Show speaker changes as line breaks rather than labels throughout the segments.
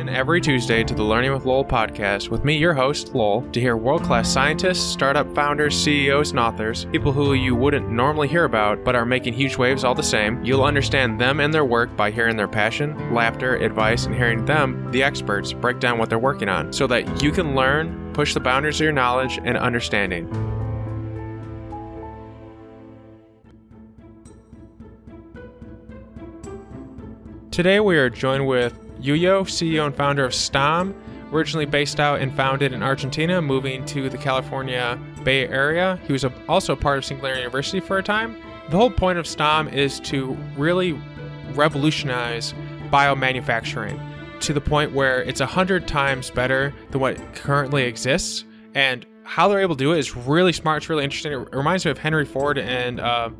in every Tuesday to the Learning with Lowell podcast with me, your host, Lowell, to hear world class scientists, startup founders, CEOs, and authors, people who you wouldn't normally hear about but are making huge waves all the same. You'll understand them and their work by hearing their passion, laughter, advice, and hearing them, the experts, break down what they're working on so that you can learn, push the boundaries of your knowledge and understanding. Today we are joined with Yuyo, CEO and founder of Stämm, originally based out and founded in Argentina, moving to the California Bay Area. He was also part of Singularity University for a time. The whole point of Stämm is to really revolutionize biomanufacturing to the point where it's a hundred times better than what currently exists. And how they're able to do it is really smart. It's really interesting. It reminds me of Henry Ford and uh,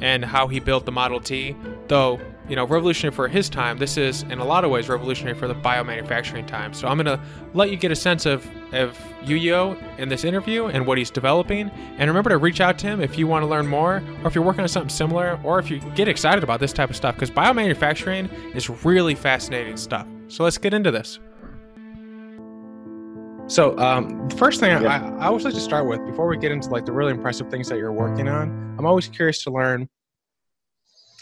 and how he built the Model T. Though you know, revolutionary for his time, this is in a lot of ways revolutionary for the biomanufacturing time. So I'm gonna let you get a sense of of Yuyo in this interview and what he's developing. And remember to reach out to him if you want to learn more, or if you're working on something similar, or if you get excited about this type of stuff, because biomanufacturing is really fascinating stuff. So let's get into this. So um, the first thing yeah. I, I always like to start with before we get into like the really impressive things that you're working on, I'm always curious to learn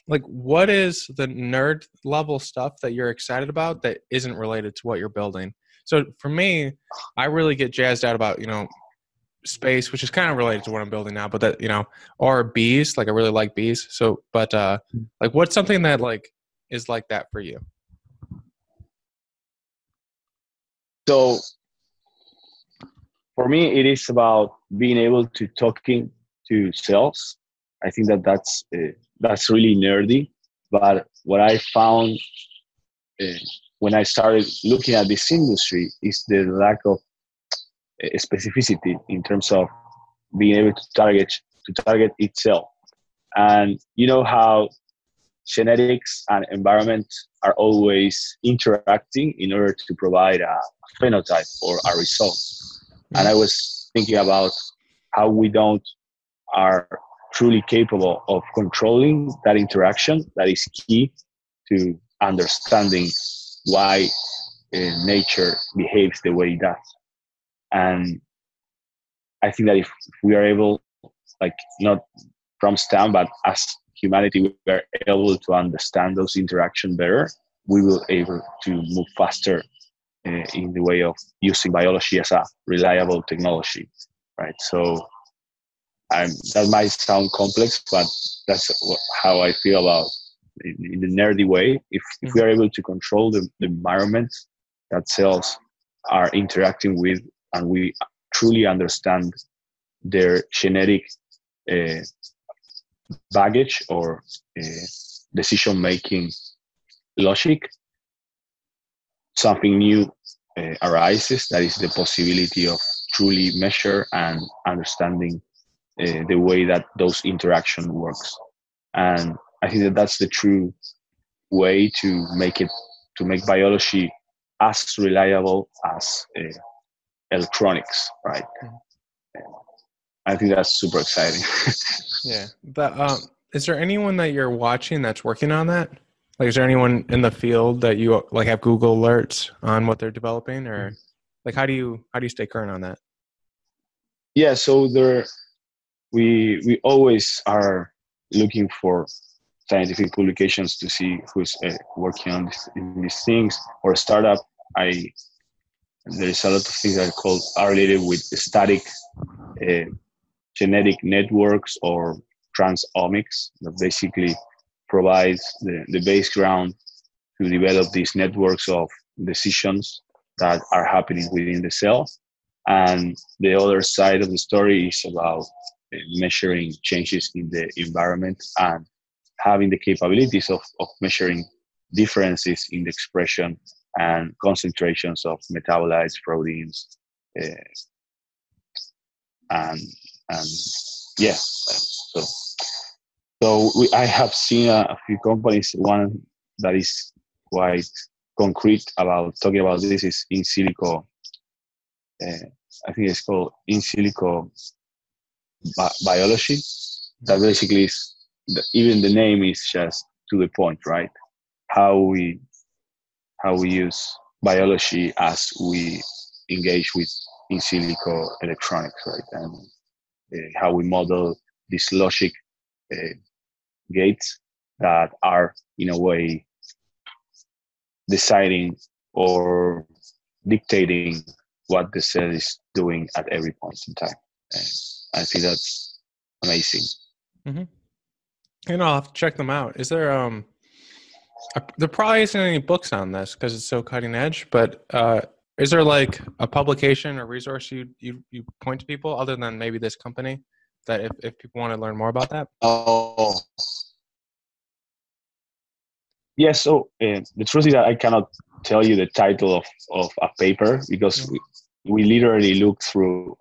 like what is the nerd level stuff that you're excited about that isn't related to what you're building? So for me i really get jazzed out about you know space which is kind of related to what i'm building now but that you know or bees. Like i really like bees. So but uh like what's something that like is like that for you?
So for me it is about being able to talking to cells. I think that that's uh, that's really nerdy. But what I found uh, when I started looking at this industry is the lack of uh, specificity in terms of being able to target to target itself. And you know how genetics and environment are always interacting in order to provide a phenotype or a result. And I was thinking about how we don't are truly capable of controlling that interaction that is key to understanding why uh, nature behaves the way it does. And i think that if we are able like not from Stämm but as humanity we are able to understand those interactions better we will able to move faster uh, in the way of using biology as a reliable technology right? So I'm, that might sound complex, but that's how I feel about in, in the nerdy way. If, if we are able to control the, the environment that cells are interacting with, and we truly understand their genetic uh, baggage or uh, decision making logic, something new uh, arises. That is the possibility of truly measure and understanding uh, the way that those interaction works. And i think that that's the true way to make it to make biology as reliable as uh, electronics right? Mm-hmm. i think that's super exciting.
Yeah but um, is there anyone that you're watching that's working on that? Like is there anyone in the field that you like have google alerts on what they're developing or mm-hmm. like how do you how do you stay current on that?
Yeah so there we we always are looking for scientific publications to see who's uh, working on this, these things or a startup. I there's a lot of things that are called are related with static uh, genetic networks or transomics that basically provides the, the base ground to develop these networks of decisions that are happening within the cell. And the other side of the story is about measuring changes in the environment and having the capabilities of, of measuring differences in the expression and concentrations of metabolites, proteins, uh, and and yeah. So so we, I have seen a, a, few companies. One that is quite concrete about talking about this is in silico. Uh, I think it's called in silico bi- biology that basically is the, even the name is just to the point right how we how we use biology as we engage with in silico electronics, right? And uh, how we model these logic uh, gates that are, in a way, deciding or dictating what the cell is doing at every point in time. I think that's amazing.
Mm-hmm. And I'll have to check them out. Is there um there probably isn't any books on this because it's so cutting edge, but uh, is there like a publication or resource you, you you point to people other than maybe this company that if, if people want to learn more about that?
Oh, yes. So uh, the truth is that I cannot tell you the title of, of a paper because we, we literally look through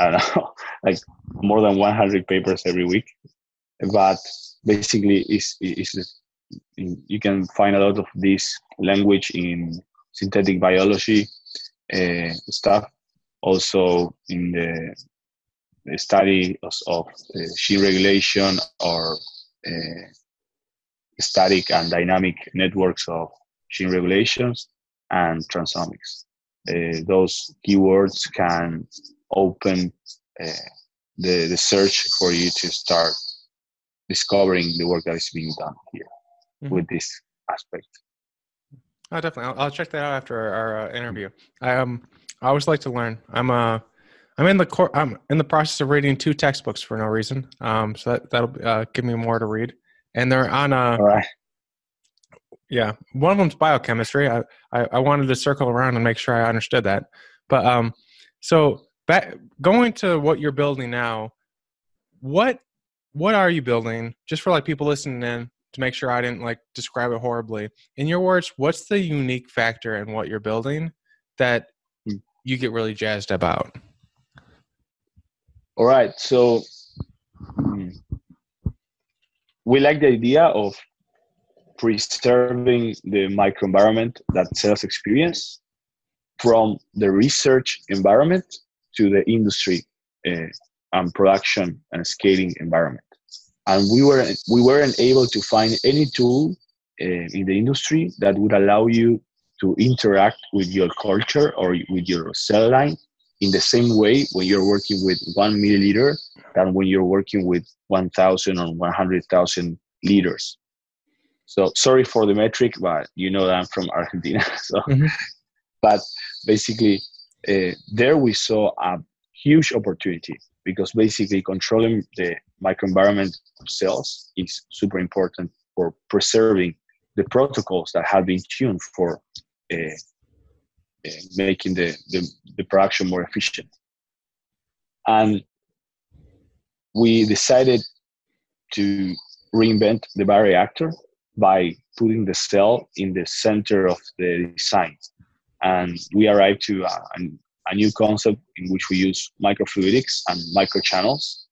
I don't know like more than 100 papers every week, but basically is is you can find a lot of this language in synthetic biology uh, stuff. Also in the, the study of, of uh, gene regulation or uh, static and dynamic networks of gene regulations and transomics. Uh, those keywords can open uh, the, the search for you to start discovering the work that is being done here mm-hmm. with this aspect.
Oh, definitely. I'll, I'll check that out after our, our uh, interview. I um, I always like to learn. I'm uh, I'm in the cor- I'm in the process of reading two textbooks for no reason. Um, so that that'll uh, give me more to read, and they're on uh,
All right.
Yeah, one of them's biochemistry. I, I I wanted to circle around and make sure I understood that, but um, so back going to what you're building now, what what are you building? Just for like people listening in, to make sure I didn't like describe it horribly. In your words, what's the unique factor in what you're building that hmm. you get really jazzed about?
All right. So hmm, we like the idea of preserving the microenvironment that sales experience from the research environment to the industry uh, and production and scaling environment and we were we weren't able to find any tool uh, in the industry that would allow you to interact with your culture or with your cell line in the same way when you're working with one milliliter than when you're working with 1,000 or 100,000 liters. So sorry for the metric, but you know that I'm from Argentina. So, mm-hmm. but basically, uh, there we saw a huge opportunity because basically controlling the microenvironment of cells is super important for preserving the protocols that have been tuned for uh, uh, making the, the, the, production more efficient. And we decided to reinvent the bioreactor by putting the cell in the center of the design. And we arrived to uh, an, a new concept in which we use microfluidics and microchannels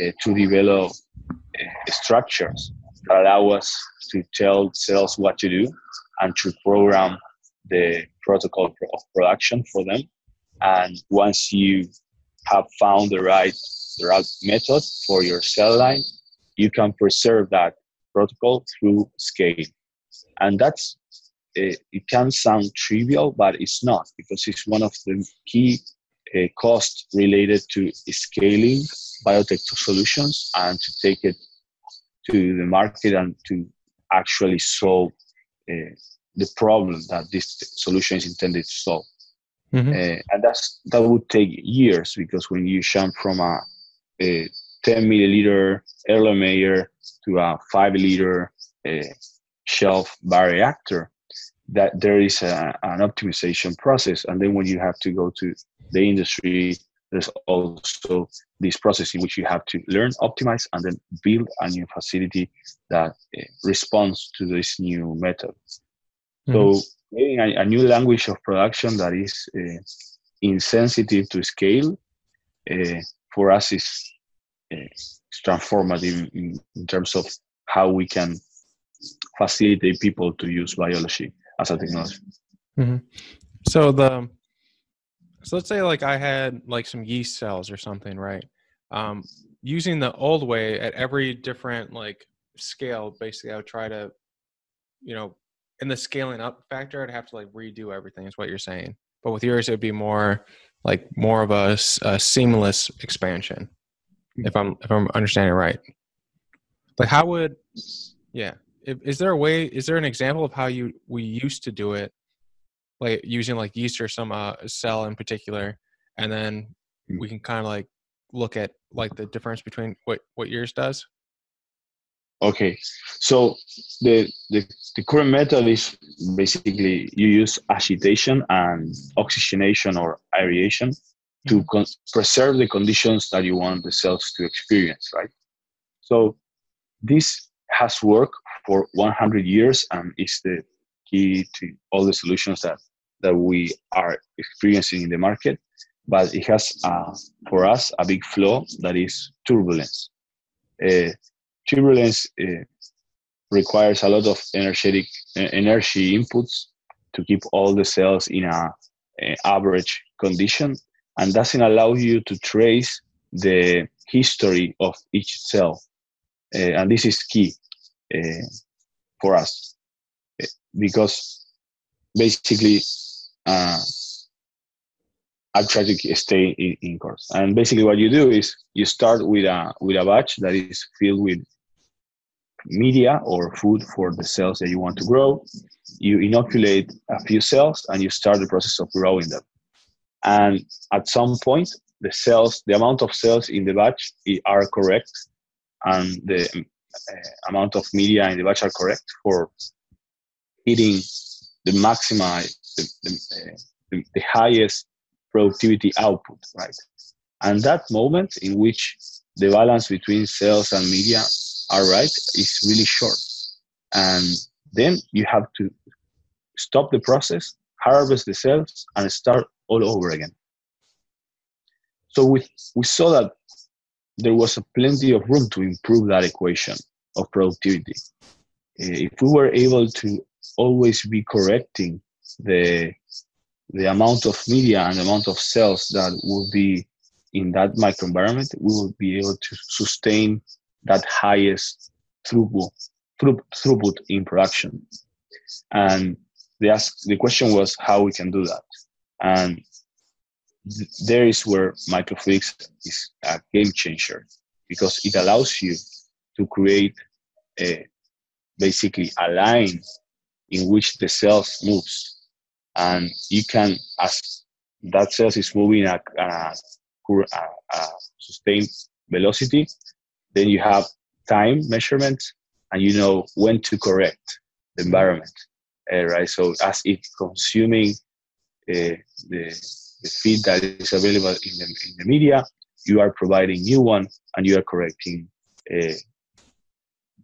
uh, to develop uh, structures that allow us to tell cells what to do and to program the protocol of production for them. And once you have found the right, the right method for your cell line, you can preserve that protocol through scale. And that's it, it can sound trivial, but it's not because it's one of the key uh, costs related to scaling biotech solutions and to take it to the market and to actually solve uh, the problem that this solution is intended to solve. Mm-hmm. Uh, and that's that would take years because when you jump from a, a 10 milliliter Erlenmeyer to a 5 liter uh, shelf bioreactor, that there is a, an optimization process. And then when you have to go to the industry there's also this process in which you have to learn optimize and then build a new facility that uh, responds to this new method. Mm-hmm. so creating a, a, new language of production that is uh, insensitive to scale uh, for us is, is transformative in, in terms of how we can facilitate people to use biology as a technology.
Mm-hmm. So the so let's say like I had like some yeast cells or something, right? Um, using the old way at every different like scale, basically I would try to, you know, in the scaling up factor, I'd have to like redo everything. Is what you're saying. But with yours, it would be more like more of a, a seamless expansion. If I'm if I'm understanding right. But how would yeah? Is there a way? Is there an example of how you we used to do it, like using like yeast or some uh, cell in particular, and then
Hmm.
we can kind of like look at like the difference between what what yours does.
Okay, so the, the the current method is basically you use agitation and oxygenation or aeration to con- preserve the conditions that you want the cells to experience, right? So this has worked for 100 years and is the key to all the solutions that that we are experiencing in the market. But it has, uh, for us, a big flaw that is turbulence. Uh, turbulence uh, requires a lot of energetic energy inputs to keep all the cells in a, average condition and doesn't allow you to trace the history of each cell uh, and this is key for us uh, because basically uh, to stay in, in course. And basically, what you do is you start with a with a batch that is filled with media or food for the cells that you want to grow. You inoculate a few cells, and you start the process of growing them. And at some point, the cells, the amount of cells in the batch are correct, and the amount of media in the batch are correct for hitting the maximize the, the, uh, the, the highest productivity output, right? And that moment in which the balance between cells and media are right is really short. And then you have to stop the process, harvest the cells, and start all over again. So we, we saw that there was plenty of room to improve that equation of productivity. Eh, if we were able to always be correcting the the amount of media and the amount of cells that will be in that microenvironment, we will be able to sustain that highest throughput, throughput in production. And they asked, the question was how we can do that. And there is where microfluidics is a game changer because it allows you to create a, basically a line in which the cells moves. And you can as that cells is moving at a, a, a, sustained velocity then you have time measurement and you know when to correct the environment uh, right? So as it's consuming uh, the, the feed that is available in the, in the media you are providing new one and you are correcting uh,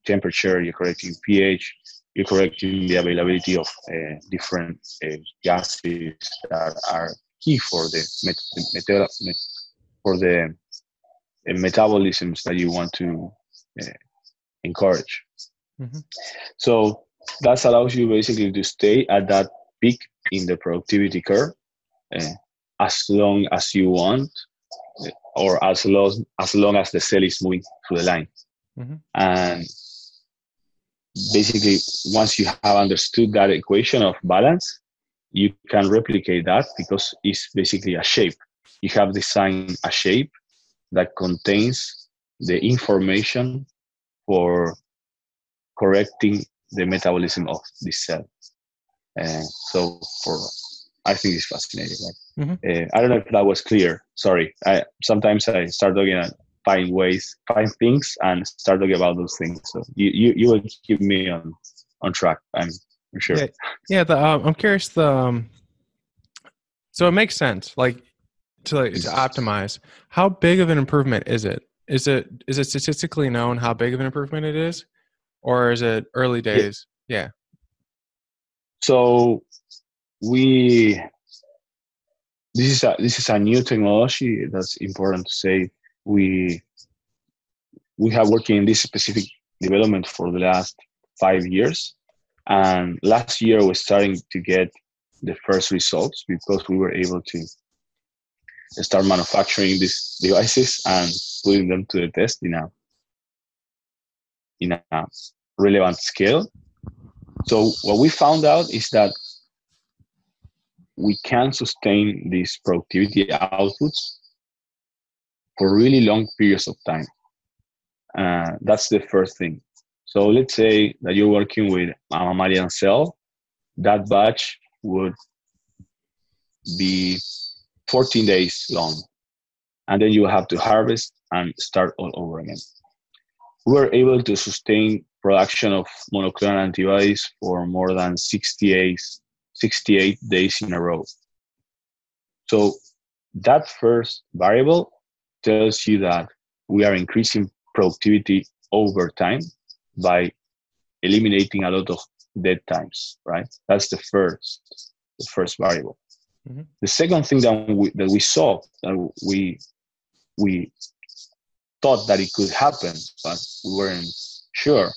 temperature you're correcting ph you're correcting the availability of uh, different uh, gases that are key for the met- for the uh, metabolisms that you want to encourage. Mm-hmm. So that allows you basically to stay at that peak in the productivity curve as long as you want, or as long as long as the cell is moving through the line. Mm-hmm. And basically once you have understood that equation of balance you can replicate that because it's basically a shape you have designed a shape that contains the information for correcting the metabolism of this cell and so for i think it's fascinating right? mm-hmm. uh, i don't know if that was clear sorry I, sometimes i start talking and find ways, find things, and start talking about those things. So you you, you will keep me on on track. I'm, I'm sure.
Yeah, yeah the, um, I'm curious. The um, so it makes sense, like to like, to optimize. How big of an improvement is it? Is it is it statistically known how big of an improvement it is, or is it early days? Yeah. yeah.
So we this is a this is a new technology that's important to say we we have working in this specific development for the last five years. And last year we're starting to get the first results because we were able to start manufacturing these devices and putting them to the test in a in a relevant scale. So what we found out is that we can sustain these productivity outputs for really long periods of time. Uh, that's the first thing. So let's say that you're working with a mammalian cell, that batch would be 14 days long. And then you have to harvest and start all over again. We were able to sustain production of monoclonal antibodies for more than 68, 68 days in a row. So that first variable tells you that we are increasing productivity over time by eliminating a lot of dead times, right? That's the first, the first variable. Mm-hmm. The second thing that we, that we saw that we we thought that it could happen, but we weren't sure,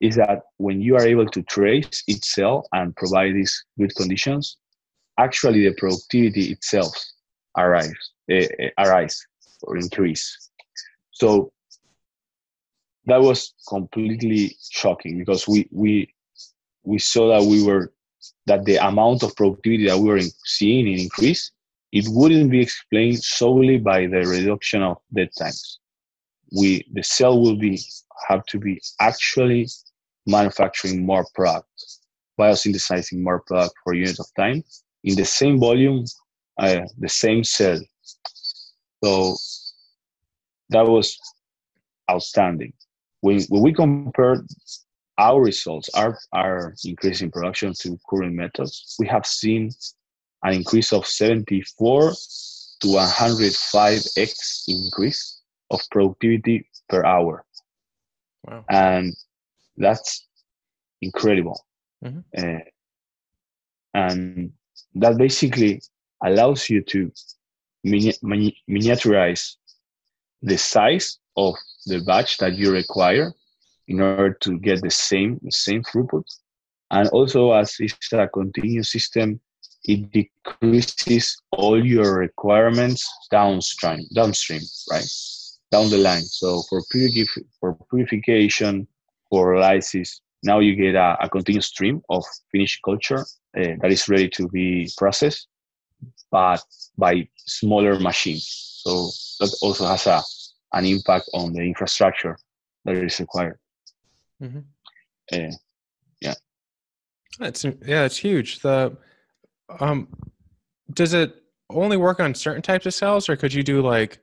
is that when you are able to trace cell and provide these good conditions, actually the productivity itself arrives, uh, arise or increase. So that was completely shocking because we we we saw that we were that the amount of productivity that we were seeing in increase it wouldn't be explained solely by the reduction of dead times we the cell will be have to be actually manufacturing more product biosynthesizing more product per unit of time in the same volume uh, the same cell so that was outstanding when, when we compare our results, our, our increase in production to current methods, we have seen an increase of 74 to 105x increase of productivity per hour. Wow. And that's incredible. Mm-hmm. Uh, and that basically allows you to mini- miniaturize the size of the batch that you require in order to get the same same throughput. And also, as it's a continuous system, it decreases all your requirements downstream, downstream, right, down the line. So for purif- for purification, for lysis, now you get a, a continuous stream of finished culture uh, that is ready to be processed, but by smaller machines. So that also has a an impact on the infrastructure that is required. Mm-hmm. Uh, yeah,
that's yeah, it's huge. The um, does it only work on certain types of cells, or could you do like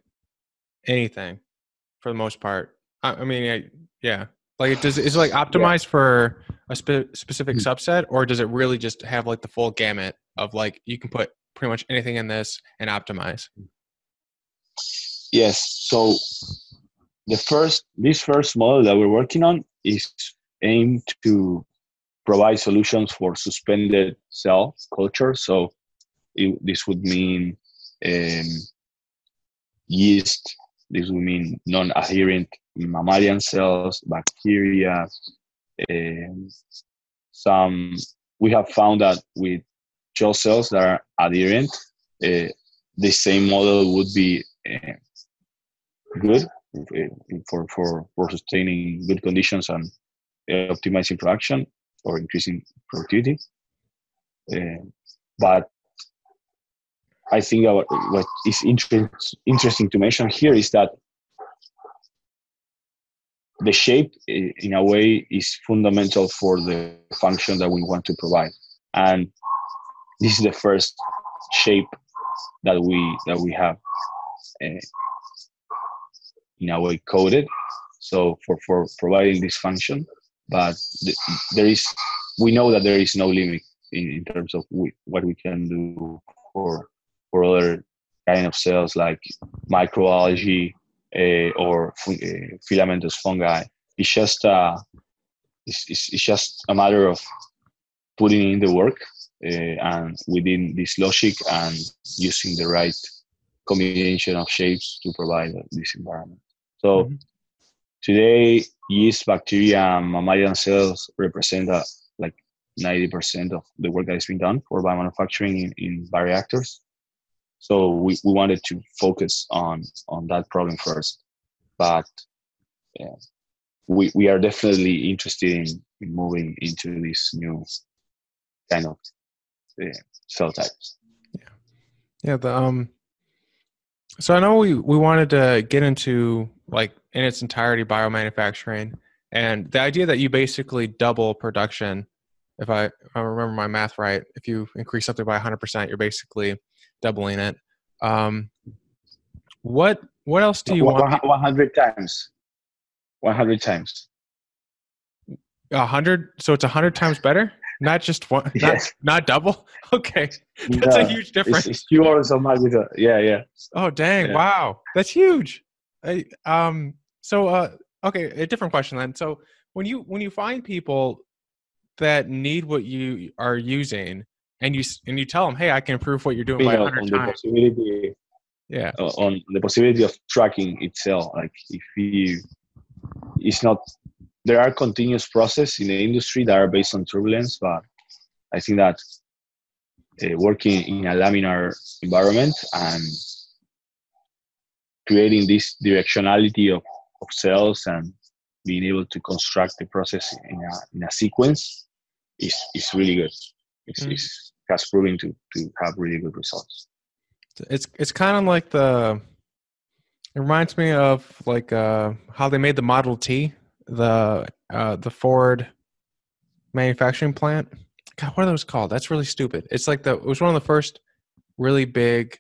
anything for the most part? I, I mean, I, yeah, like it does is it like optimized yeah. for a spe- specific mm-hmm. subset, or does it really just have like the full gamut of like you can put pretty much anything in this and optimize?
Yes. So the first, this first model that we're working on is aimed to provide solutions for suspended cell culture. So it, this would mean um, yeast. This would mean non-adherent mammalian cells, bacteria. Um, some we have found that with gel cells that are adherent, uh, the same model would be uh, good for, for, for sustaining good conditions and uh, optimizing production or increasing productivity. Uh, but I think what is inter- interesting to mention here is that the shape, in a way, is fundamental for the function that we want to provide, and this is the first shape that we that we have. Uh, in a way coded so for for providing this function but th- there is we know that there is no limit in, in terms of we, what we can do for for other kind of cells like microalgae uh, or uh, filamentous fungi it's just uh it's, it's, it's just a matter of putting in the work uh, and within this logic and using the right combination of shapes to provide this environment so mm-hmm. today, yeast, bacteria, and mammalian cells represent a, like 90% of the work that is being done for biomanufacturing in, in bioreactors. So we, we wanted to focus on on that problem first. But yeah, we, we are definitely interested in, in moving into this new kind of cell types.
Yeah, yeah. The um, so I know we we wanted to get into like in its entirety biomanufacturing, and the idea that you basically double production. If I, if I remember my math right, if you increase something by 100%, you're basically doubling it. Um, what what else do you want?
100 times. 100 times.
A hundred, so it's a hundred times better. Not just one,
Yes.
not, not double. Okay, that's a
No,
huge
It's,
difference.
it's two orders of magnitude. Yeah, yeah.
Oh dang!
Yeah.
Wow, that's huge. I, um. So, uh, okay, a different question then. So, when you when you find people that need what you are using, and you and you tell them, hey, I can improve what you're doing by
You
a
know, on
hundred
the
times.
possibility
Yeah.
uh, on the possibility of tracking itself. Like if you, it's not. There are continuous process in the industry that are based on turbulence, but I think that uh, working in a laminar environment and creating this directionality of, of cells and being able to construct the process in a, in a sequence is, is really good. It's,
Mm.
it's has proven to, to have really good results.
It's it's kind of like the. It reminds me of like uh, how they made the Model T, the uh, the Ford manufacturing plant. God, what are those called? That's really stupid. It's like the it was one of the first really big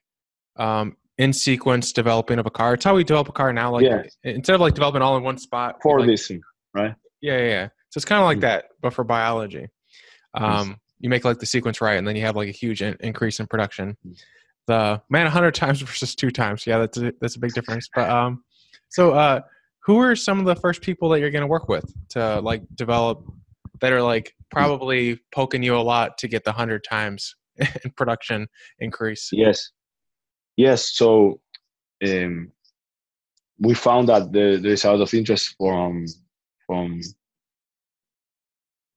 um, in sequence developing of a car. It's how we develop a car now. Like
Yeah.
instead of like developing all in one spot.
For
like,
this right?
yeah, yeah, yeah. So it's kind of like
Mm.
that, but for biology. Um, you make like the sequence right, and then you have like a huge in- increase in production.
Mm.
The man, hundred times versus two times. Yeah, that's a, that's a big difference. But um, so uh, who are some of the first people that you're going to work with to like develop that are like probably poking you a lot to get the hundred times in production increase?
Yes, yes. So um, we found that there, there is a lot of interest from from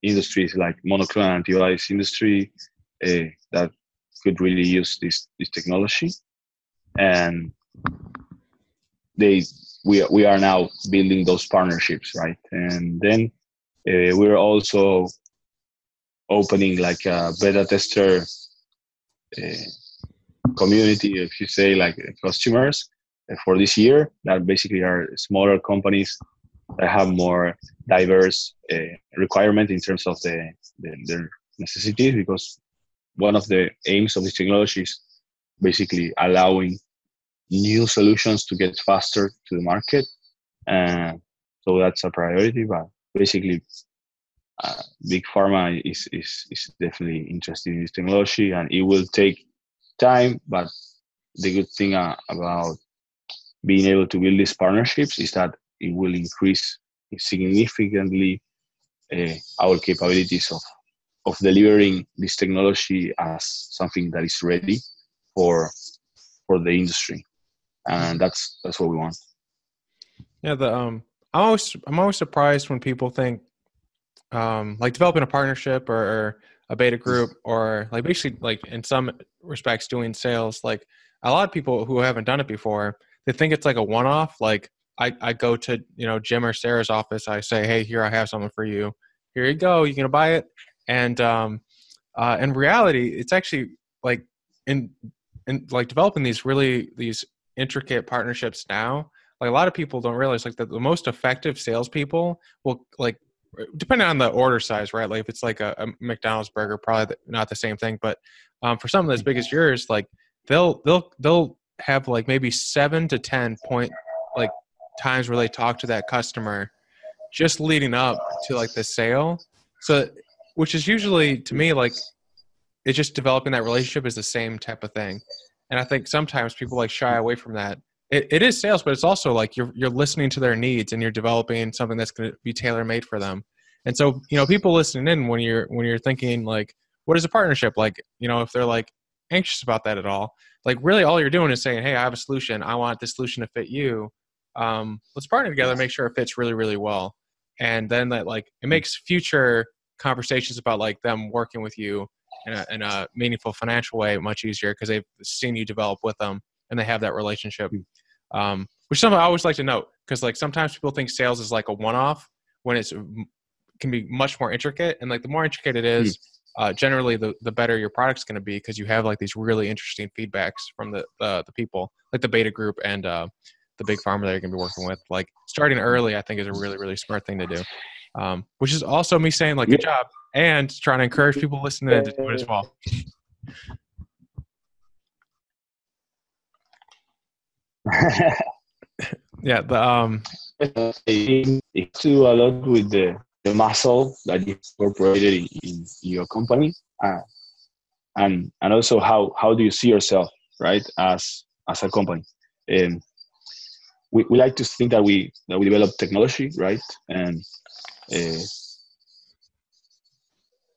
industries like monoclonal antibodies industry uh, that could really use this this technology, and they we we are now building those partnerships, right? And then uh, we're also opening like a beta tester. Uh, community, if you say like customers for this year, that basically are smaller companies that have more diverse uh, requirement in terms of the, the their necessities. Because one of the aims of this technology is basically allowing new solutions to get faster to the market, and so that's a priority. But basically, uh, big pharma is, is is definitely interested in this technology, and it will take time. But the good thing uh, about being able to build these partnerships is that it will increase significantly uh, our capabilities of of delivering this technology as something that is ready for for the industry, and that's that's what we want.
Yeah, the um, I'm always I'm always surprised when people think, um, like developing a partnership or, or a beta group or like basically like in some respects doing sales. Like a lot of people who haven't done it before, they think it's like a one off. Like I I go to you know Jim or Sarah's office, I say, hey, here I have something for you. Here you go. You gonna buy it? And um, uh, in reality, it's actually like in in like developing these really these intricate partnerships now like a lot of people don't realize like that the most effective salespeople will like depending on the order size right like if it's like a, a mcdonald's burger probably not the same thing but um, for something as big as yours like they'll they'll they'll have like maybe seven to ten point like times where they talk to that customer just leading up to like the sale. So which is usually to me like it's just developing that relationship is the same type of thing. And i think sometimes people like shy away from that. It, it is sales but it's also like you're you're listening to their needs and you're developing something that's going to be tailor made for them. And so you know people listening in when you're when you're thinking like what is a partnership? Like you know if they're like anxious about that at all like really all you're doing is saying hey i have a solution. I want this solution to fit you um, let's partner together make sure it fits really really well. And then that like it makes future conversations about like them working with you in a, in a meaningful financial way much easier because they've seen you develop with them and they have that relationship. Um, which something i always like to note because like sometimes people think sales is like a one-off when it's can be much more intricate. And like the more intricate it is hmm. uh, generally the, the better your product's going to be because you have like these really interesting feedbacks from the the, the people like the beta group and uh, the big pharma that you're going to be working with. Like starting early i think is a really really smart thing to do. Um, which is also me saying like good job and trying to encourage people listening to do it as well. Yeah the um
it do a lot with the the muscle that you incorporated in, in your company uh, and and also how how do you see yourself right as as a company? Um, we, we like to think that we that we develop technology right? And uh,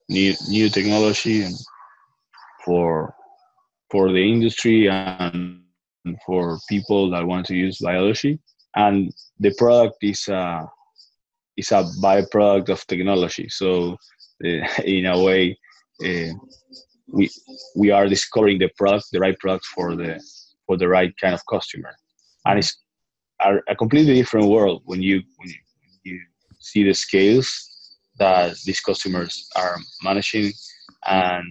new new technology and for for the industry and for people that want to use biology. And the product is uh, is a byproduct of technology. So uh, in a way, uh, we we are discovering the product, the right product for the for the right kind of customer, and it's a, a completely different world when you when you, see the scales that these customers are managing and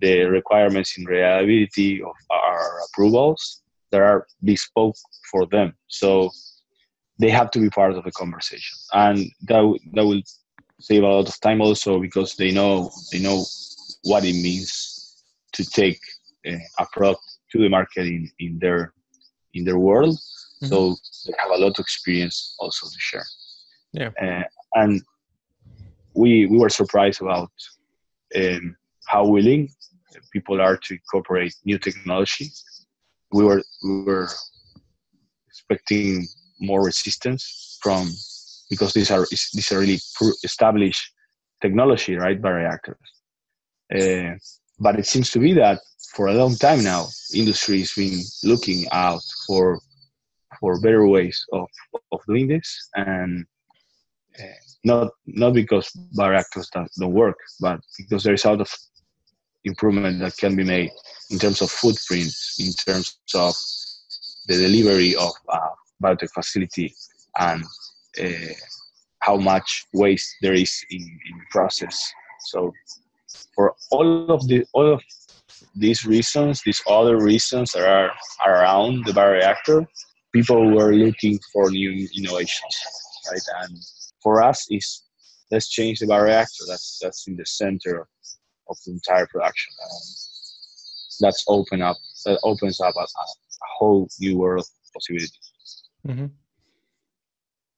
the requirements in reliability of our approvals that are bespoke for them. So they have to be part of the conversation, and that that will save a lot of time also because they know they know what it means to take uh, a product to the market in, in their in their world. Mm-hmm. So they have a lot of experience also to share.
Yeah,
uh, and we we were surprised about um, how willing people are to incorporate new technology. We were we were expecting more resistance from because these are these are really established technology, right? Bioreactors. Uh, but it seems to be that for a long time now, industry has been looking out for for better ways of of doing this, and uh, not not because bioreactors don't, don't work, but because there is a lot of improvement that can be made in terms of footprints, in terms of the delivery of uh, biotech facility and uh, how much waste there is in, in process. So for all of the all of these reasons, these other reasons that are around the bioreactor, people were looking for new innovations, right? And for us, is let's change the bioreactor. That's that's in the center of the entire production. Um, that's open up. That opens up a, a whole new world of possibilities.
Mm-hmm.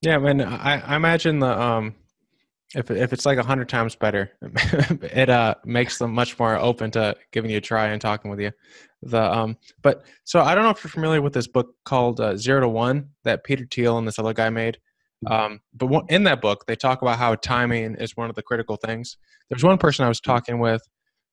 Yeah, man. I, I imagine the um, if if it's like a hundred times better, it uh makes them much more open to giving you a try and talking with you. The um, but so I don't know if you're familiar with this book called uh, Zero to One that Peter Thiel and this other guy made. Um, but in that book, they talk about how timing is one of the critical things. There's one person I was talking with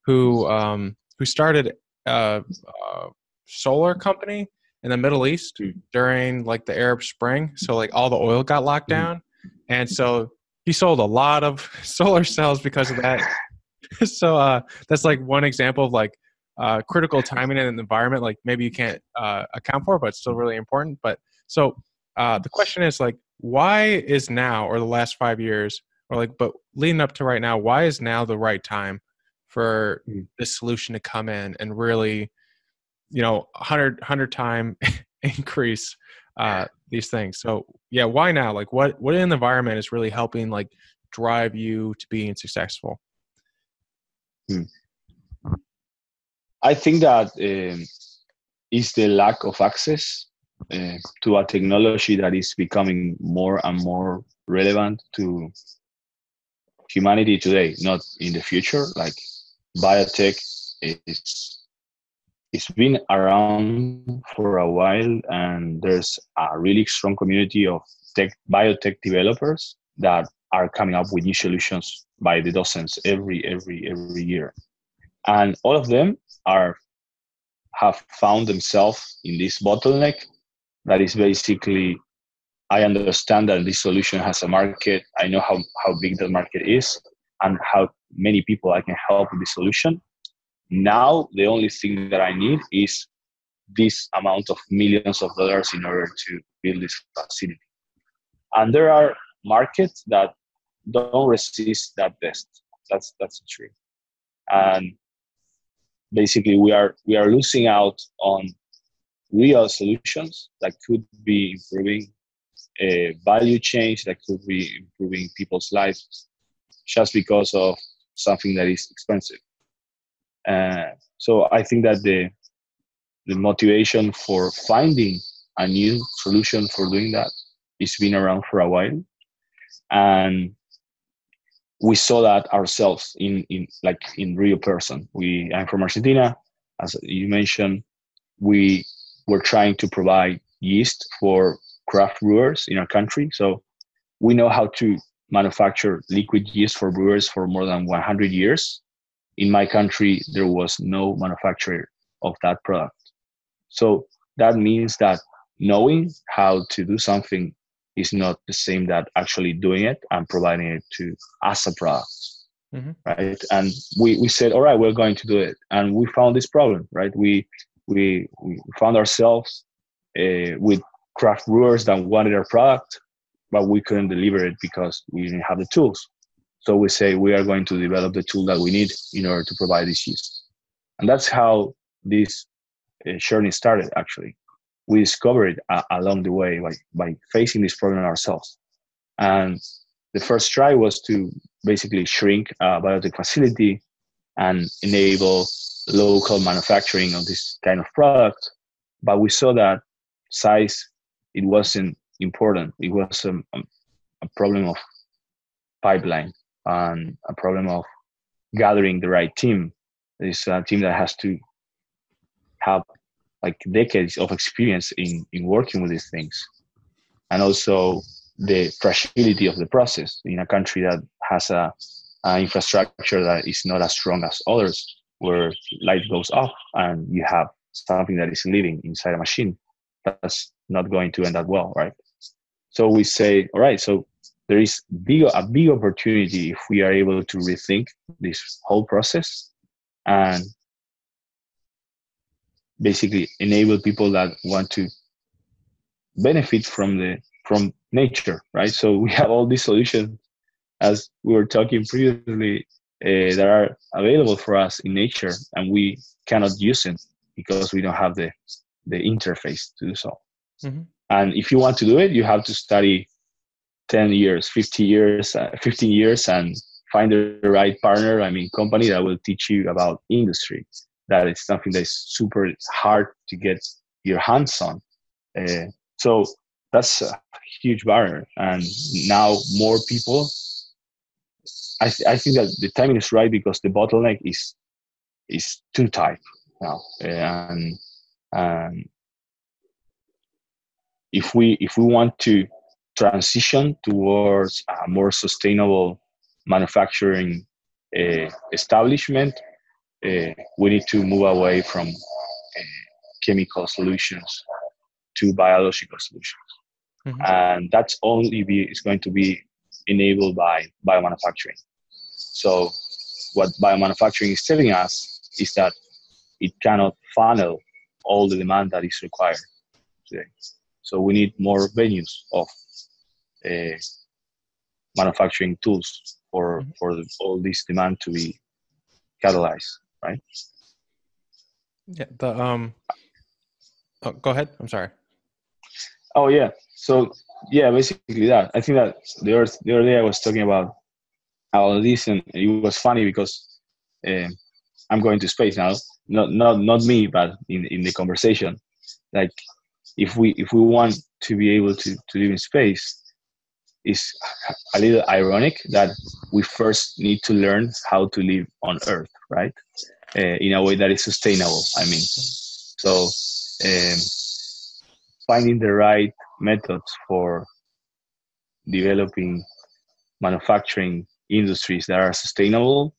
who um who started a, a solar company in the Middle East mm. during like the Arab Spring. So like all the oil got locked mm. down, and so he sold a lot of solar cells because of that. so uh, that's like one example of like uh, critical timing in an environment like maybe you can't uh, account for, but it's still really important. But so uh, the question is like, why is now or the last five years or like, but leading up to right now, why is now the right time for mm. this solution to come in and really you know 100 100 time increase uh these things. So yeah why now? Like what what in the environment is really helping like drive you to being successful?
Hmm. i think that um, is the lack of access uh, to a technology that is becoming more and more relevant to humanity today not in the future. Like biotech is it's been around for a while and there's a really strong community of tech biotech developers that are coming up with new solutions by the dozens every every every year. And all of them are have found themselves in this bottleneck that is basically i understand that this solution has a market i know how, how big the market is and how many people i can help with the solution now, the only thing that I need is this amount of millions of dollars in order to build this facility. And there are markets that don't resist that best. That's that's true. And basically, we are we are losing out on real solutions that could be improving a value change, that could be improving people's lives, just because of something that is expensive. Uh, so I think that the the motivation for finding a new solution for doing that is been around for a while, and we saw that ourselves in in like in real person. We I'm from Argentina, as you mentioned. We were trying to provide yeast for craft brewers in our country, so we know how to manufacture liquid yeast for brewers for more than 100 years. In my country, there was no manufacturer of that product. So that means that knowing how to do something is not the same that actually doing it and providing it to as a product. Mm-hmm. Right. And we, we said, all right, we're going to do it. And we found this problem, right? We we, we found ourselves uh, with craft brewers that wanted our product but we couldn't deliver it because we didn't have the tools. So we say we are going to develop the tool that we need in order to provide this use. And that's how this uh, journey started, actually. We discovered uh, along the way by, by facing this problem ourselves. And the first try was to basically shrink a biotech facility and enable local manufacturing of this kind of product. But we saw that size, it wasn't important. It was a, a problem of pipeline and a problem of gathering the right team. It's a team that has to have like decades of experience in, in working with these things. And also the fragility of the process in a country that has a, a infrastructure that is not as strong as others, where light goes off and you have something that is living inside a machine. That's not going to end up well, right? So we say, all right, so there is big, a big opportunity if we are able to rethink this whole process and basically enable people that want to benefit from the from nature, right? So we have all these solutions, as we were talking previously, uh, that are available for us in nature, and we cannot use them because we don't have the the interface to do so. Mm-hmm and if you want to do it you have to study 10 years 50 years uh, 15 years and find the right partner i mean company that will teach you about industry. That is something that is super hard to get your hands on. Uh, so that's a huge barrier. And now more people I, th- I think that the timing is right because the bottleneck is is too tight now. And and if we if we want to transition towards a more sustainable manufacturing uh, establishment, uh, we need to move away from uh, chemical solutions to biological solutions, mm-hmm. and that's only be is going to be enabled by biomanufacturing. So, what biomanufacturing is telling us is that it cannot funnel all the demand that is required today. So we need more venues of uh, manufacturing tools for mm-hmm. for the, all this demand to be catalyzed, right?
Yeah. The um. Oh, go ahead. I'm sorry.
Oh yeah. So yeah, basically that. I think that the other the other day I was talking about all this, and it was funny because uh, I'm going to space now. Not not not me, but in in the conversation, like if we if we want to be able to, to live in space it's a little ironic that we first need to learn how to live on earth right? Uh, in a way that is sustainable i mean. So um, finding the right methods for developing manufacturing industries that are sustainable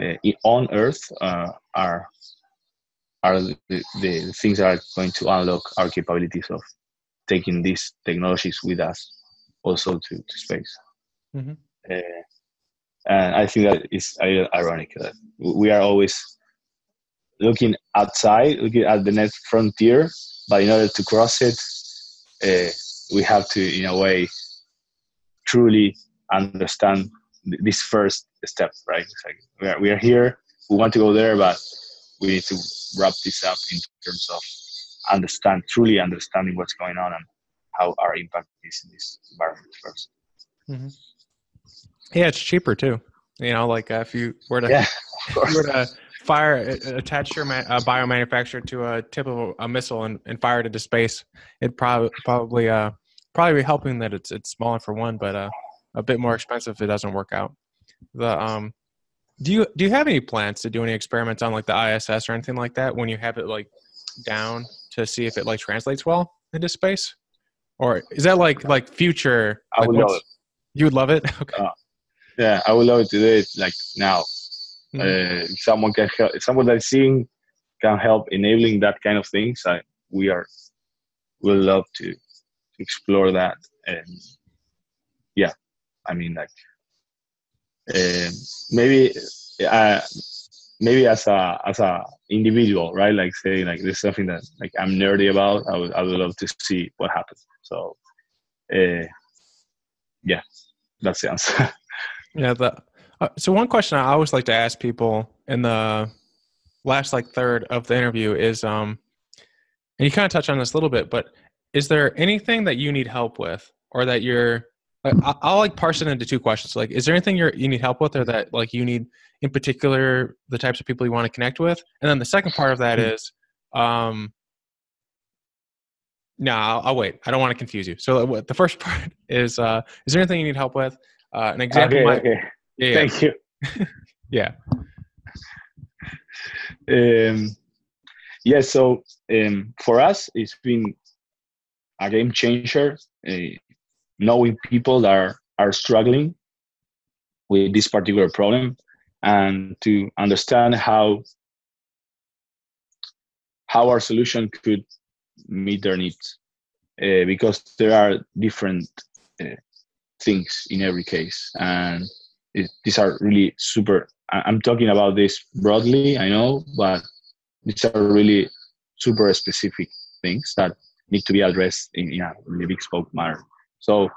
uh, on earth uh, are are the, the things that are going to unlock our capabilities of taking these technologies with us also to, to space. Mm-hmm. Uh, and I think that is ironic that we are always looking outside, looking at the next frontier, but in order to cross it, uh, we have to, in a way, truly understand this first step, right? Like we are, we are here, we want to go there, but we need to wrap this up in terms of understand, truly understanding what's going on and how our impact is in this environment 1st
mm-hmm. Yeah, it's cheaper too. You know, like uh, if you were to,
yeah,
you were to fire attach your ma- uh, biomanufacturer to a tip of a, a, missile and, and fire it into space, it probably probably uh probably be helping that it's it's smaller for one, but uh a bit more expensive if it doesn't work out. The um, do you do you have any plans to do any experiments on like the ISS or anything like that when you have it like down to see if it like translates well into space, or is that like like future?
I would love it.
You would love it. Okay. Uh,
yeah, I would love to do it like now. Mm-hmm. Uh, if someone can help, if someone that's seeing can help enabling that kind of things, I, we are will love to, to explore that and yeah I mean, like uh, maybe uh, maybe as a as a individual, right? Like say like this is something that like I'm nerdy about. I would I would love to see what happens. So, uh, yeah, that's the answer.
yeah. The uh, so one question I always like to ask people in the last like third of the interview is um, and you kind of touch on this a little bit, but is there anything that you need help with or that you're I'll like parse it into two questions. Like, is there anything you you need help with, or that like you need in particular the types of people you want to connect with? And then the second part of that hmm. um, no, I'll, I'll wait. I don't want to confuse you. So the first part is, uh, is there anything you need help with? Uh, an example.
Okay.
Might,
okay. Yeah, Thank you.
yeah.
Um, yeah. So um, for us, it's been a game changer. Uh, knowing people that are, are struggling with this particular problem and to understand how how our solution could meet their needs uh, because there are different uh, things in every case. And it, these are really super i'm talking about this broadly i know but these are really super specific things that need to be addressed in, in a really big scope manner. So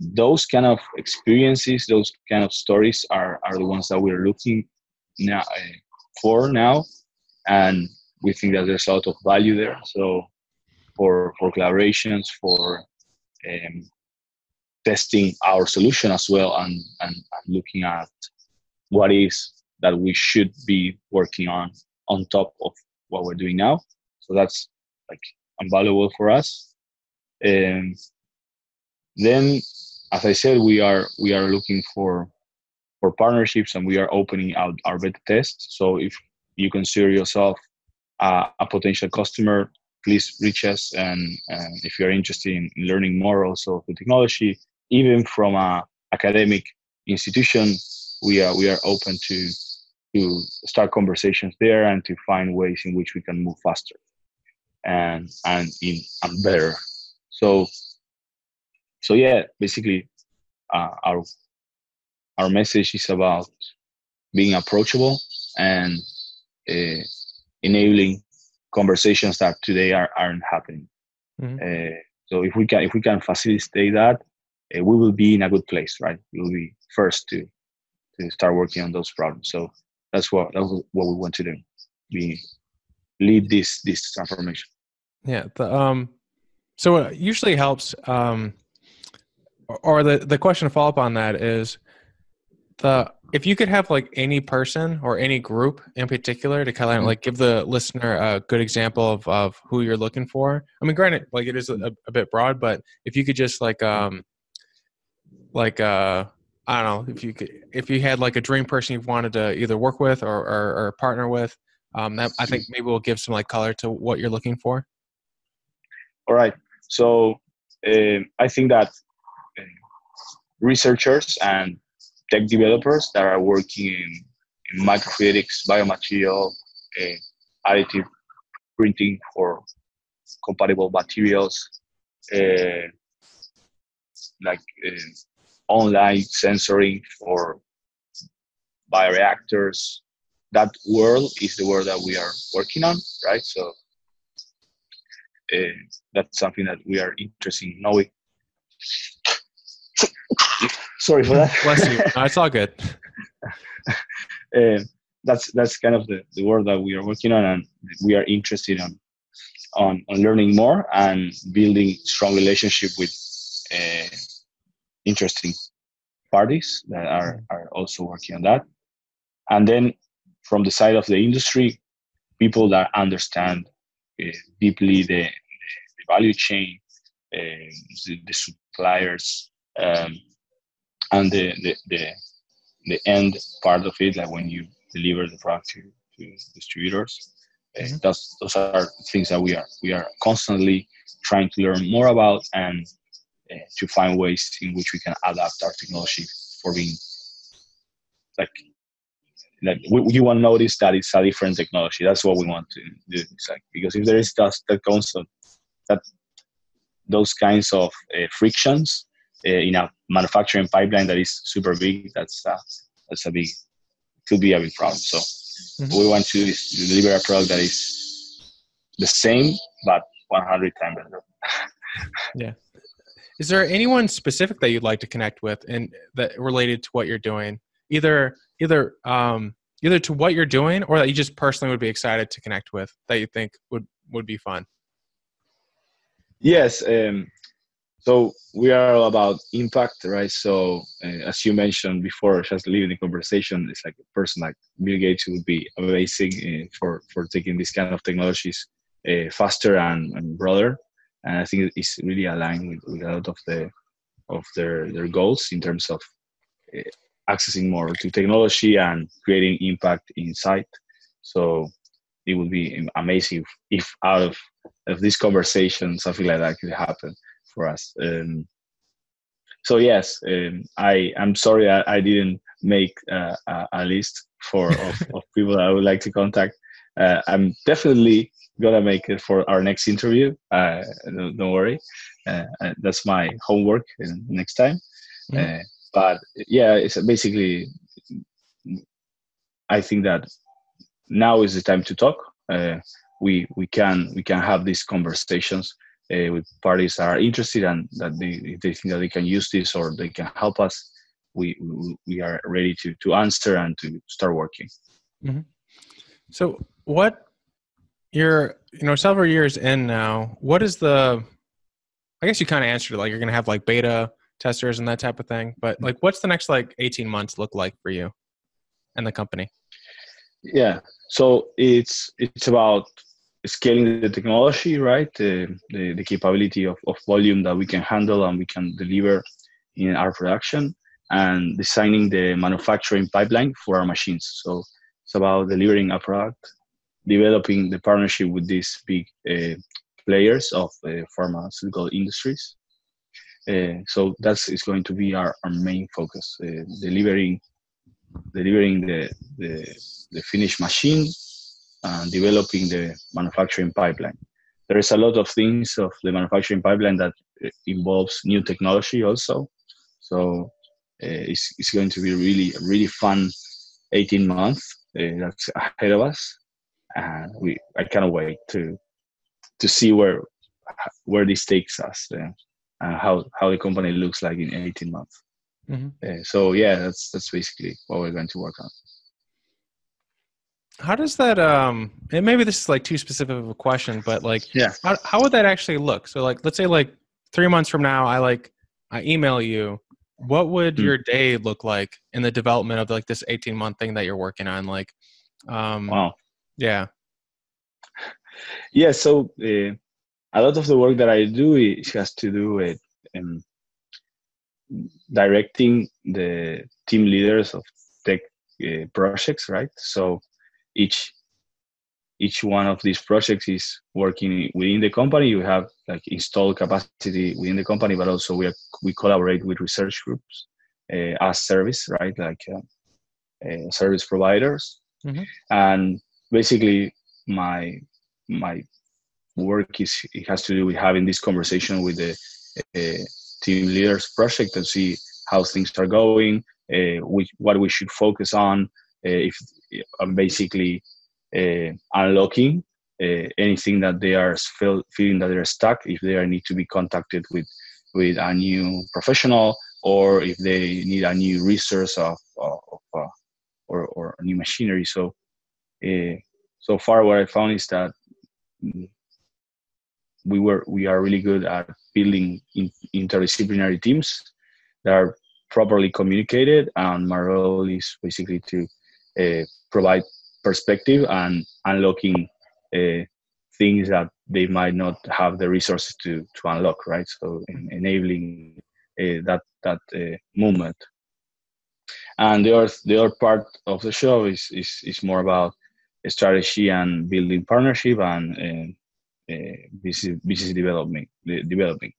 those kind of experiences, those kind of stories are, are the ones that we're looking now uh, for now, and we think that there's a lot of value there. So for for collaborations, for um, testing our solution as well, and, and and looking at what is that we should be working on on top of what we're doing now. So that's like invaluable for us. Um, then, as I said, we are we are looking for for partnerships and we are opening out our beta test. So if you consider yourself uh, a potential customer, please reach us. And, and if you're interested in learning more also the technology, even from a academic institution, we are we are open to to start conversations there and to find ways in which we can move faster and and in and better. So so yeah, basically, uh, our our message is about being approachable and uh, enabling conversations that today are, aren't happening. Mm-hmm. Uh, so if we can if we can facilitate that, uh, we will be in a good place, right? We will be first to to start working on those problems. So that's what that's what we want to do. We lead this this transformation.
Yeah. The, um. So it usually helps um or the the question to follow up on that is the if you could have like any person or any group in particular to kind of like give the listener a good example of, of who you're looking for. I mean granted like it is a, a bit broad but if you could just like um like uh i don't know if you could if you had like a dream person you wanted to either work with or or, or partner with um that i think maybe will give some like color to what you're looking for.
All right. So um, i think that researchers and tech developers that are working in, in microfluidics, biomaterial, uh, additive printing for compatible materials, uh, like uh, online sensoring for bioreactors. That world is the world that we are working on, right? So that's something that we are interested in knowing Sorry for that.
Bless you. No, it's all good.
uh, that's that's kind of the, the work that we are working on, and we are interested on on, on learning more and building strong relationship with uh, interesting parties that are, are also working on that. And then from the side of the industry, people that understand uh, deeply the, the, value chain, uh, the, the, suppliers, um, and the, the, the, the end part of it, like when you deliver the product to, to distributors. Uh, mm-hmm. That's, those are things that we are we are constantly trying to learn more about and uh, to find ways in which we can adapt our technology for being like like we, you will notice that it's a different technology. That's what we want to do. Like because if there is dust that constant, that those kinds of uh, frictions in a manufacturing pipeline that is super big, that's uh, that's a big could be a big problem. So mm-hmm. we want to deliver a product that is the same but 100 times better.
yeah. Is there anyone specific that you'd like to connect with and that related to what you're doing? Either either um either to what you're doing or that you just personally would be excited to connect with that you think would would be fun.
Yes, um, so we are all about impact, right? So uh, as you mentioned before, just leaving the conversation, it's like a person like Bill Gates would be amazing uh, for for taking this kind of technologies uh, faster and, and broader. And I think it's really aligned with, with, a lot of the of their their goals in terms of accessing more to technology and creating impact inside. So it would be amazing if, if out of of this conversation something like that could happen for us. Um, so yes, um, I I'm sorry I, I didn't make uh, a, a, list for of, of, people I would like to contact. Uh, I'm definitely gonna make it for our next interview. Uh, don't, don't, worry, uh, uh, that's my homework next time. Mm-hmm. Uh, but yeah, it's basically. I think that now is the time to talk. we we can we can have these conversations uh, with parties that are interested and that they, they think that they can use this or they can help us, we we are ready to to answer and to start working.
Mm-hmm. So what you're you know several years in now, what is the I guess you kind of answered it like you're going to have like beta testers and that type of thing, but like what's the next like 18 months look like for you and the company?
Yeah. So it's it's about scaling the technology, right? The, the, the, capability of, of volume that we can handle and we can deliver in our production, and designing the manufacturing pipeline for our machines. So it's about delivering a product, developing the partnership with these big uh, players of uh, pharmaceutical industries. Uh, so that's is going to be our, our main focus, uh, delivering delivering the, the, the finished machine and developing the manufacturing pipeline. There is a lot of things of the manufacturing pipeline that uh, involves new technology also. So uh, it's, it's going to be really, really fun 18 months uh, that's ahead of us. And we, I cannot wait to, to see where, where this takes us uh, and how, how the company looks like in 18 months. Mm-hmm. So yeah, that's, that's basically what we're going to work on.
How does that um and maybe this is like too specific of a question, but like yeah, how, how would that actually look? So like let's say like three months from now I like I email you, what would mm. your day look like in the development of like this 18 month thing that you're working on? Like um
wow.
Yeah.
Yeah, so uh, a lot of the work that I do it has to do with um, directing the team leaders of tech uh, projects, right? So each each one of these projects is working within the company. You have like installed capacity within the company, but also we are, we collaborate with research groups uh, as service, right? Like uh, uh, service providers, mm-hmm. and basically my my work is it has to do with having this conversation with the uh, team leaders project and see how things are going, uh, which, what we should focus on, uh, if I'm basically uh, unlocking uh, anything that they are feel, feeling that they're stuck, if they need to be contacted with with a new professional, or if they need a new resource of, of uh, or, or new machinery. So, uh, so far, what I found is that we were we are really good at building in, interdisciplinary teams that are properly communicated, and my role is basically to uh, provide perspective and unlocking uh, things that they might not have the resources to to unlock right? So in, enabling uh, that that uh, movement. And the other the other part of the show is is, is more about strategy and building partnership and uh, uh, business business development developing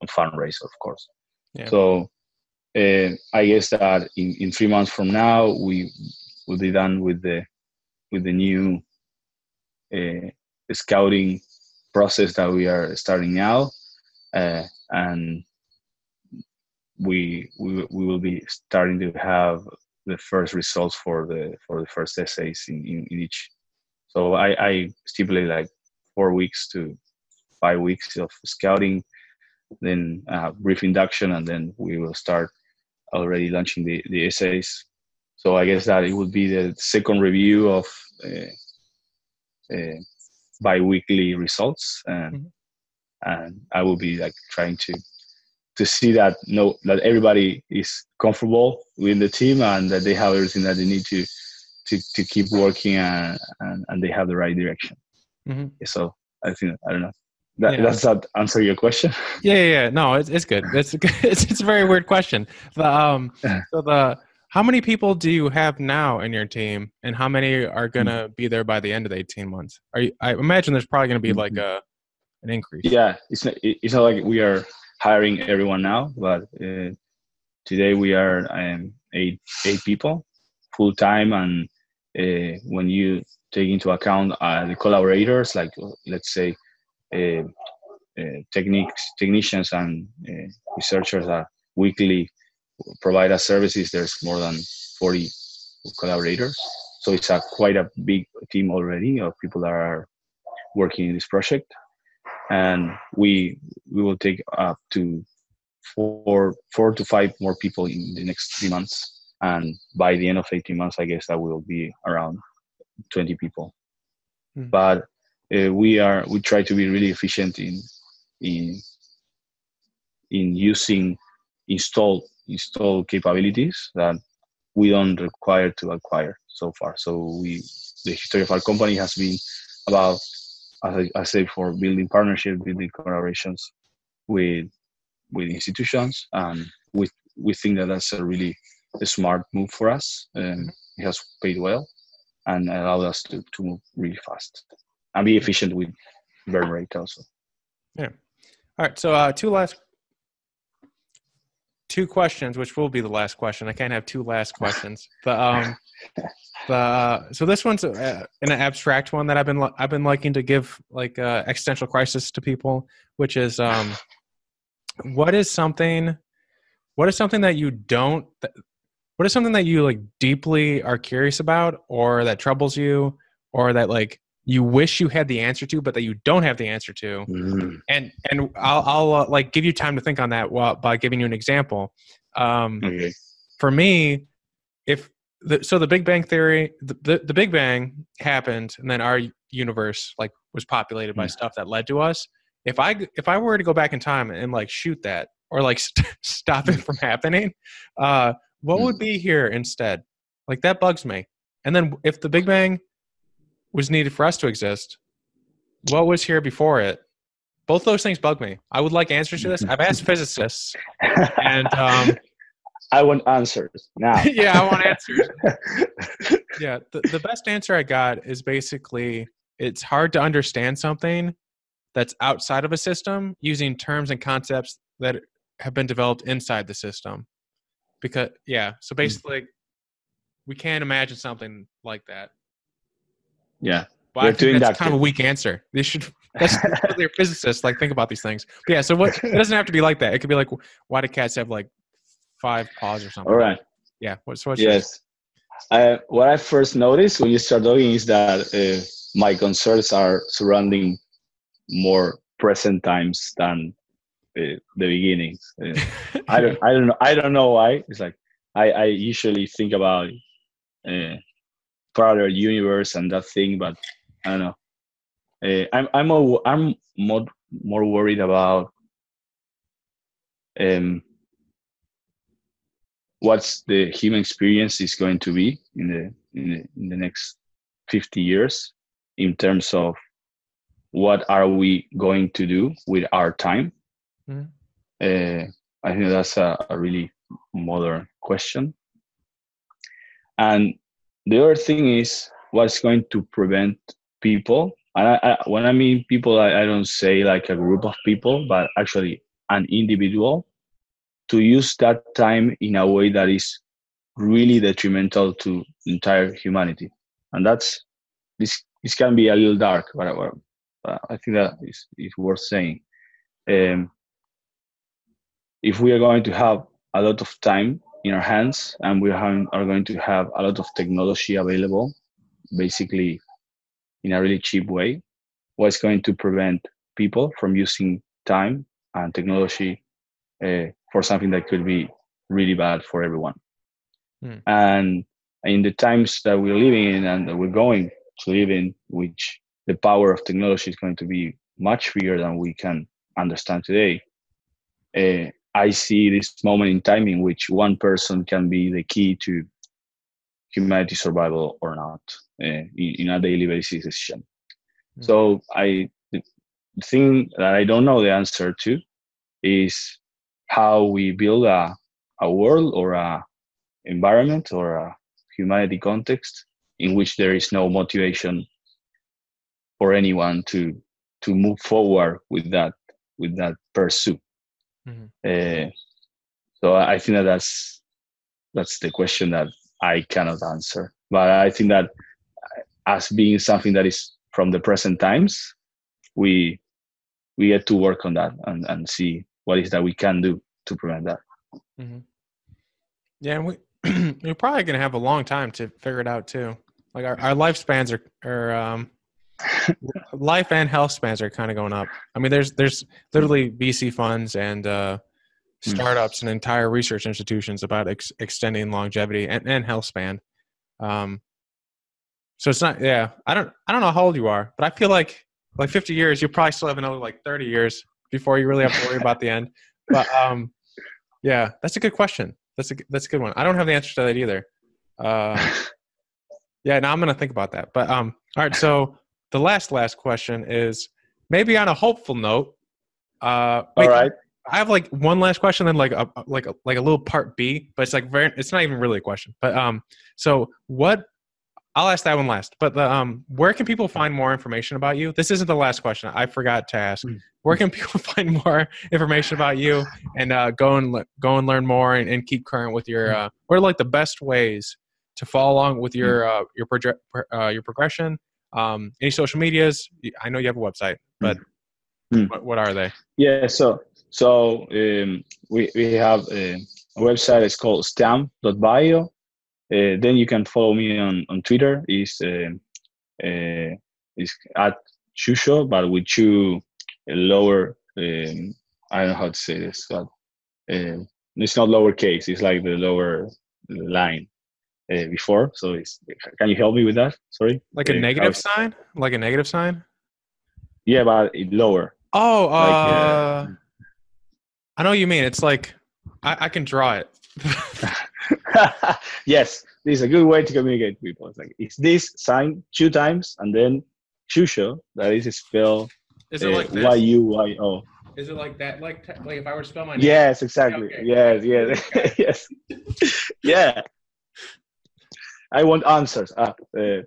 and fundraise of course. Yeah. so uh, I guess that in, in three months from now we will be done with the with the new uh, scouting process that we are starting now, uh, and we, we we will be starting to have the first results for the for the first assays in, in, in each. So I, I stipulate like four weeks to five weeks of scouting, then a brief induction, and then we will start already launching the, the assays. So I guess that it would be the second review of uh, uh, bi-weekly results and mm-hmm. and i will be like trying to to see that no that everybody is comfortable with the team and that they have everything that they need to to, to keep working and, and, and they have the right direction mm-hmm. so i think i don't know that, yeah. does that answer your question
yeah yeah, yeah. no it's, it's good it's, it's it's a very weird question the um so the how many people do you have now in your team, and how many are going to be there by the end of the eighteen months? Are you, I imagine there's probably going to be like mm-hmm. a an increase.
Yeah, it's not, it's not like we are hiring everyone now, but uh, today we are um, eight eight people full time, and uh, when you take into account uh, the collaborators, like let's say uh, uh, techniques technicians and uh, researchers are weekly provide us services, there's more than 40 collaborators. So it's a quite a big team already of people that are working in this project. And we we will take up to four four to five more people in the next three months. And by the end of 18 months, I guess that will be around 20 people. Mm. But uh, we are we try to be really efficient in in in using installed install capabilities that we don't require to acquire so far. So we, the history of our company has been about, as I, I say, for building partnership, building collaborations with with institutions, and we we think that that's a really a smart move for us. and it has paid well and allowed us to, to move really fast and be efficient with burn rate also.
Yeah. All right. So uh, two last two questions, which will be the last question. I can't have two last questions, but um, but uh, so this one's uh, an abstract one that I've been I've been liking to give like uh, existential crisis to people, which is um, what is something, what is something that you don't, what is something that you like deeply are curious about, or that troubles you, or that like you wish you had the answer to, but that you don't have the answer to. Mm. And and I'll, I'll uh, like give you time to think on that while, by giving you an example. Um, okay. For me, if the, so, the Big Bang theory, the, the, the Big Bang happened, and then our universe like was populated by mm. stuff that led to us. If I if I were to go back in time and like shoot that or like st- stop it from happening, uh, what would mm. be here instead? Like that bugs me. And then if the Big Bang was needed for us to exist? What was here before it? Both those things bug me. I would like answers to this. I've asked physicists, and um,
I want answers now.
yeah, I want answers. yeah, the, the best answer I got is basically it's hard to understand something that's outside of a system using terms and concepts that have been developed inside the system. Because yeah, so hmm. basically, we can't imagine something like that.
Yeah.
Well, I think that's that kind of a weak answer. They should. That's they're physicists. Like think about these things. But yeah. So what? It doesn't have to be like that. It could be like, why do cats have like five paws or something?
All right.
Yeah. What's what's
yes. Uh, what I first noticed when you start talking is that uh, my concerns are surrounding more present times than uh, the beginnings. Uh, I don't I don't know I don't know why. It's like I I usually think about uh, parallel universe and that thing, but I don't know. Uh, I'm I'm more, I'm more more worried about um what's the human experience is going to be in the in the, in the next 50 years in terms of what are we going to do with our time mm. uh, i think that's a, a, really modern question and the other thing is what's going to prevent people. And I, I, when i mean people I, I don't say like a group of people but actually an individual to use that time in a way that is really detrimental to entire humanity. And that's this this can be a little dark but, but i think that is, is worth saying. Um, if we are going to have a lot of time in our hands and we are going to have a lot of technology available basically in a really cheap way what's going to prevent people from using time and technology uh, for something that could be really bad for everyone. Mm. And in the times that we're living in and that we're going to live in, which the power of technology is going to be much bigger than we can understand today. Uh, I see this moment in time in which one person can be the key to humanity survival or not uh, in, in, a daily basis decision. Mm. So I the thing that I don't know the answer to is how we build a, a world or a environment or a humanity context in which there is no motivation for anyone to to move forward with that with that pursuit mm-hmm. uh, so i think that that's that's the question that i cannot answer but i think that as being something that is from the present times we we get to work on that and, and see what is that we can do to prevent that. Mm-hmm.
Yeah, and we we're probably gonna have a long time to figure it out too. Like our, our lifespans are, are um, life and health spans are kind of going up. I mean, there's there's literally VC funds and uh, hmm. startups and entire research institutions about ex- extending longevity and, and health span. Um, so it's not, yeah. I don't I don't know how old you are, but I feel like like 50 years, you probably still have another like 30 years before you really have to worry about the end. But um, yeah, that's a good question. That's a that's a good one. I don't have the answer to that either. Uh, yeah, now I'm gonna think about that. But um, all right. So the last last question is maybe on a hopeful note. Uh,
wait, all right.
I have like one last question, then like a like a, like a little part B, but it's like very. It's not even really a question. But um, so what I'll ask that one last. But the, um, where can people find more information about you? This isn't the last question. I forgot to ask. Hmm. Where can people find more information about you and uh, go and go and learn more and, and keep current with your? Hmm. Uh, what are like the best ways to follow along with your hmm. uh, your project uh, your progression? Um, any social medias? I know you have a website, but mm. what, what, are they?
Yeah. So so um, we we have a website. It's called stamm.bio uh, then you can follow me on, on Twitter. Is uh, uh, is at Yuyo, but with you lower. Um, I don't know how to say this, but it's not lowercase. It's like the lower line uh, before. So it's, can you help me with that? Sorry.
Like a uh, negative was, sign? Like a negative sign?
Yeah, but lower.
Oh, uh, like, I know what you mean. It's like I, I can draw it.
yes, this is a good way to communicate people. It's like it's this sign two times and then Yuyo, that is spelled
is it uh, like
Y U Y O.
Is it like that? Like like if I were to spell my name?
Yes, exactly. Okay. Yes, yes, yes. yeah. I want answers. Ah, uh,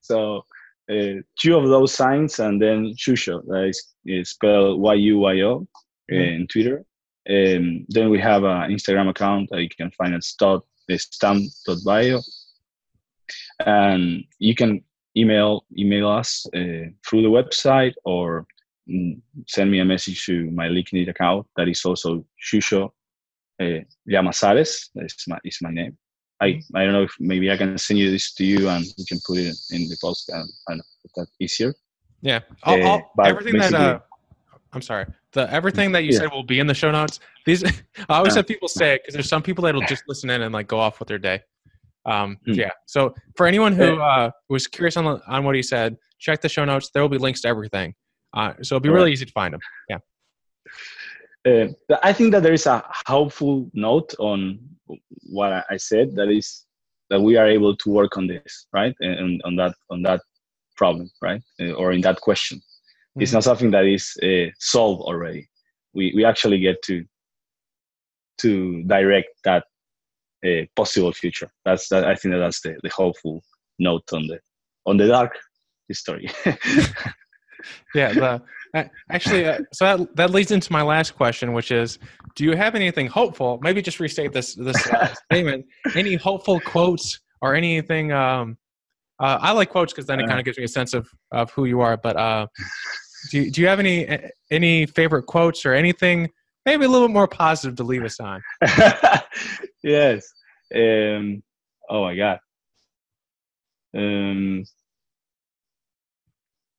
so uh, two of those signs and then Yuyo, that is, is spelled Y U Y O mm-hmm. in Twitter. Um, then we have an Instagram account that you can find at stamm.bio. And you can email email us uh, through the website or mm, send me a message to my LinkedIn account that is also Yuyo uh, Llamazares. That's my is my name. I. I don't know if maybe I can send you this to you and you can put it in the post. I don't know if that's easier.
Yeah, I'll, I'll, uh, everything that uh, I'm sorry, the everything that you
Yeah.
said will be in the show notes. These I always have people say it because there's some people that'll just listen in and like go off with their day. Um,
Hmm.
Yeah. So for anyone who uh, was curious on on what he said, check the show notes. There will be links to everything. Uh, so it'll be really easy to find them. Yeah.
Uh, I think that there is a helpful note on what I- said. That is that we are able to work on this, right, and on that on that problem, right, Uh, or in that question. It's
Mhm.
not something that is uh, solved already. We we actually get to to direct that uh, possible future. That's that. I think that that's the, the hopeful note on the on the dark history.
Yeah. The, actually, uh, so that that leads into my last question, which is, do you have anything hopeful? Maybe just restate this this uh, statement. Any hopeful quotes or anything? Um, uh, I like quotes because then it
Uh.
kind of gives me a sense of of who you are. But uh, do you, do you have any any favorite quotes or anything? Maybe a little bit more positive to leave us on.
yes. Um, oh my god. Um,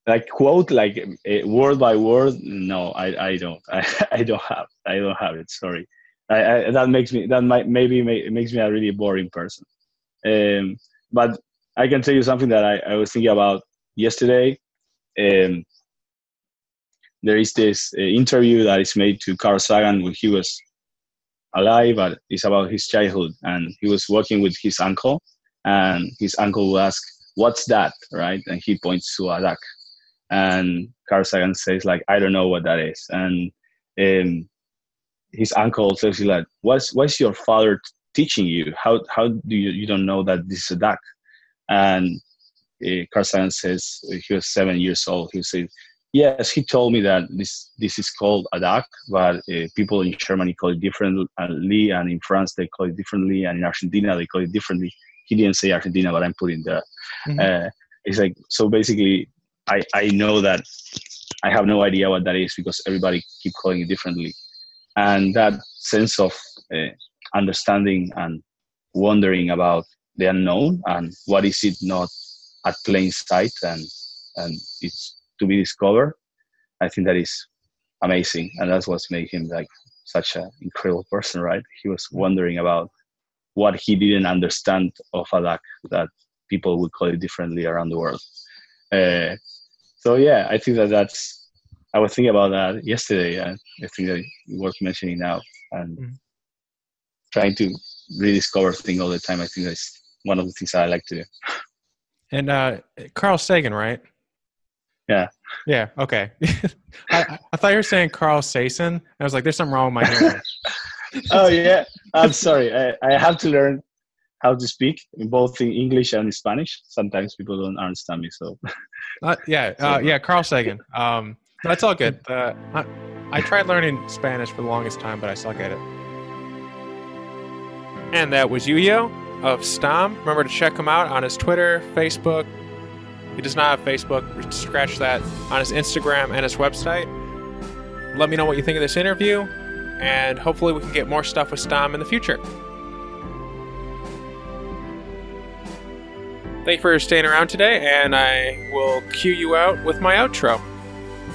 like quote like uh, word by word. No, I, I don't. I, I don't have. I don't have it. Sorry. I, I that makes me that might maybe ma- it makes me a really boring person. Um, but I can tell you something that I, I was thinking about yesterday. Um, there is this uh, interview that is made to Carl Sagan when he was alive, but it's about his childhood. And he was working with his uncle, and his uncle will ask, "What's that?" Right, and he points to a duck, and Carl Sagan says, "Like I don't know what that is." And um, his uncle says, "Like what's what's your father t- teaching you? How how do you you don't know that this is a duck?" And uh, Carl Sagan says he was seven years old. He said, Yes, he told me that this this is called a duck, but uh, people in Germany call it differently, and in France they call it differently, and in Argentina they call it differently. He didn't say Argentina, but I'm putting there.
Mhm.
Uh, it's like so. Basically, I I know that I have no idea what that is because everybody keep calling it differently, and that sense of uh, understanding and wondering about the unknown and what is it not at plain sight and and it's to be discovered i think that is amazing. And that's what's made him like such an incredible person right? He was wondering about what he didn't understand of a duck that people would call it differently around the world. Uh, so yeah i think that that's i was thinking about that yesterday and i think that worth mentioning now and
Mhm.
trying to rediscover things all the time i think that's one of the things i like to do
And uh, Carl Sagan, right?
Yeah.
Yeah. Okay. I, I- thought you were saying Carl Sagan. I was like, there's something wrong with my hearing.
oh yeah i'm sorry I, I have to learn how to speak in both in english and in spanish sometimes people don't understand me so
Uh, yeah, uh, yeah, Carl Sagan. Um, that's all good. Uh, I, I tried learning Spanish for the longest time, but I suck at it. And that was Yuyo of Stämm. Remember to check him out on his Twitter, Facebook. He does not have Facebook. Scratch that on his Instagram and his website. Let me know what you think of this interview, and hopefully we can get more stuff with Stämm in the future. Thank you for staying around today, and I will cue you out with my outro.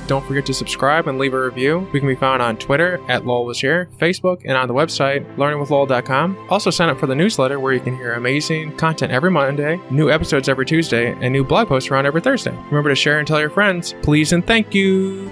Don't forget to subscribe and leave a review. We can be found on Twitter at Lowell was here, Facebook, and on the website learningwithlowell.com. Also, sign up for the newsletter where you can hear amazing content every Monday, new episodes every Tuesday, and new blog posts around every Thursday. Remember to share and tell your friends. Please and thank you.